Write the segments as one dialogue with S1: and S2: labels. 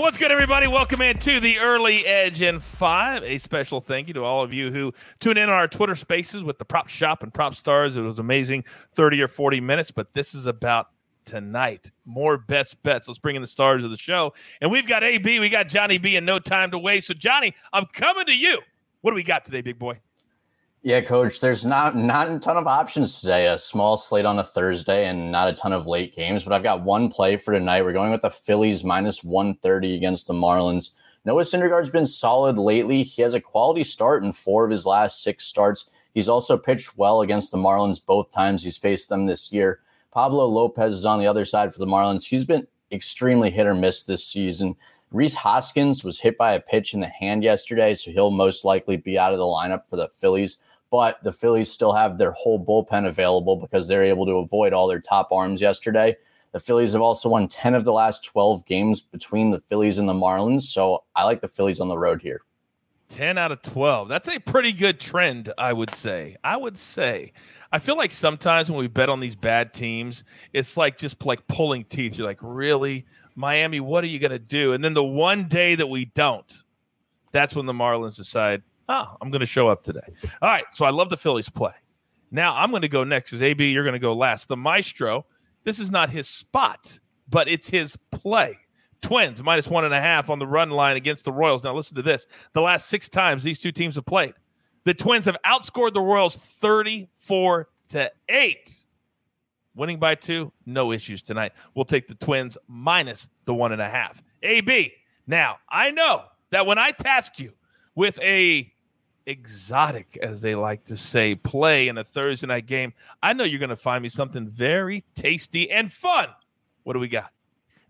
S1: What's good, everybody? Welcome into the Early Edge in Five. A special thank you to all of you who tune in on our Twitter Spaces with the Prop Shop and Prop Stars. It was amazing, thirty or forty minutes, but this is about tonight. More best bets. Let's bring in the stars of the show, and we've got AB, we got Johnny B, and no time to waste. So Johnny, I'm coming to you. What do we got today, big boy?
S2: Yeah, coach, there's not not a ton of options today. A small slate on a Thursday and not a ton of late games, but I've got one play for tonight. We're going with the Phillies minus 130 against the Marlins. Noah Syndergaard's been solid lately. He has a quality start in four of his last six starts. He's also pitched well against the Marlins both times he's faced them this year. Pablo Lopez is on the other side for the Marlins. He's been extremely hit or miss this season. Rhys Hoskins was hit by a pitch in the hand yesterday, so he'll most likely be out of the lineup for the Phillies but the Phillies still have their whole bullpen available because they're able to avoid all their top arms yesterday. The Phillies have also won 10 of the last 12 games between the Phillies and the Marlins. So I like the Phillies on the road here.
S1: 10 out of 12. That's a pretty good trend, I would say. I would say. I feel like sometimes when we bet on these bad teams, it's like just like pulling teeth. You're like, really? Miami, what are you going to do? And then the one day that we don't, that's when the Marlins decide, oh, I'm going to show up today. All right. So I love the Phillies play. Now I'm going to go next because AB, you're going to go last. The Maestro, this is not his spot, but it's his play. Twins minus one and a half on the run line against the Royals. Now listen to this. The last six times these two teams have played, the Twins have outscored the Royals 34 to 8. Winning by two, no issues tonight. We'll take the Twins minus the one and a half. AB. Now, I know that when I task you with a exotic, as they like to say, play in a Thursday night game, I know you're going to find me something very tasty and fun. What do we got?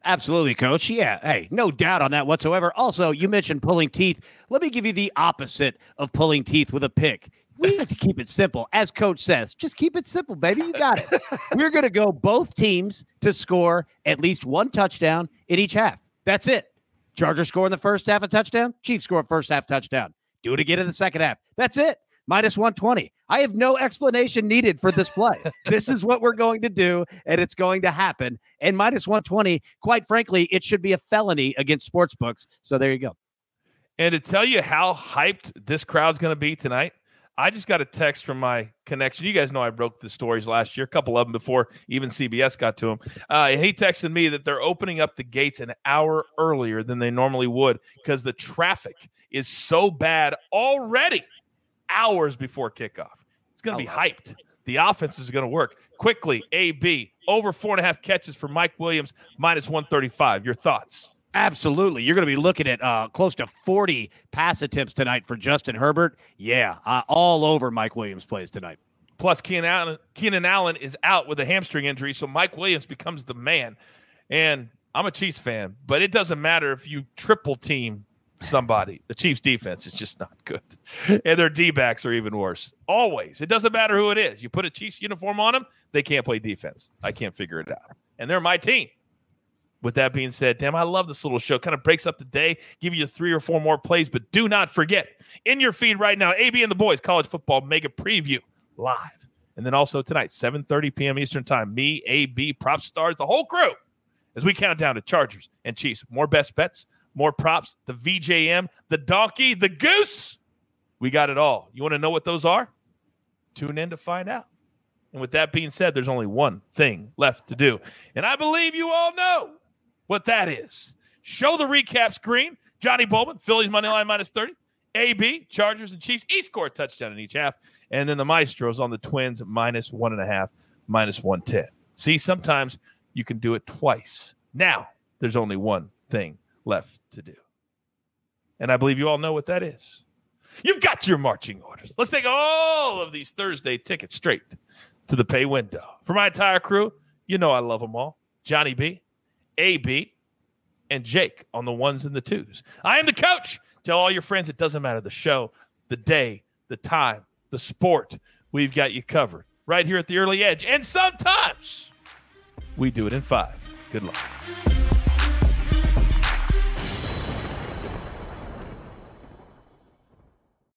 S3: Absolutely, coach. Yeah. Hey, no doubt on that whatsoever. Also, you mentioned pulling teeth. Let me give you the opposite of pulling teeth with a pick. We have to keep it simple. As coach says, just keep it simple, baby. You got it. We're going to go both teams to score at least one touchdown in each half. That's it. Chargers score in the first half a touchdown. Chiefs score first half touchdown. Do it again in the second half. That's it. Minus 120. I have no explanation needed for this play. this is what we're going to do, and it's going to happen. And minus 120, quite frankly, it should be a felony against sports books. So there you go.
S1: And to tell you how hyped this crowd's going to be tonight, I just got a text from my connection. You guys know I broke the stories last year, a couple of them before even CBS got to him. Uh, and he texted me that they're opening up the gates an hour earlier than they normally would because the traffic is so bad already hours before kickoff. It's going to be hyped. The offense is going to work quickly. AB over four and a half catches for Mike Williams, minus 135. Your thoughts?
S3: Absolutely. You're going to be looking at uh, close to 40 pass attempts tonight for Justin Herbert. Yeah, uh, all over Mike Williams plays tonight.
S1: Plus, Keenan Allen, Keenan Allen is out with a hamstring injury, so Mike Williams becomes the man. And I'm a Chiefs fan, but it doesn't matter if you triple team somebody. The Chiefs defense is just not good. And their D backs are even worse. Always. It doesn't matter who it is. You put a Chiefs uniform on them, they can't play defense. I can't figure it out. And they're my team. With that being said, damn, I love this little show. Kind of breaks up the day, give you three or four more plays, but do not forget in your feed right now, AB and the boys college football mega preview live. And then also tonight, 7:30 p.m. Eastern Time, me, AB, prop stars, the whole crew, as we count down to Chargers and Chiefs. More best bets, more props, the VJM, the donkey, the goose. We got it all. You want to know what those are? Tune in to find out. And with that being said, there's only one thing left to do. And I believe you all know what that is. Show the recap screen. Johnny Bollman, Phillies money line minus 30. AB, Chargers and Chiefs, each score a touchdown in each half. And then the Maestros on the Twins, minus one and a half, minus 110. See, sometimes you can do it twice. Now, there's only one thing left to do. And I believe you all know what that is. You've got your marching orders. Let's take all of these Thursday tickets straight to the pay window. For my entire crew, you know I love them all Johnny B, AB, and Jake on the ones and the twos. I am the coach. Tell all your friends it doesn't matter the show, the day, the time, the sport. We've got you covered right here at the early edge. And sometimes we do it in five. Good luck.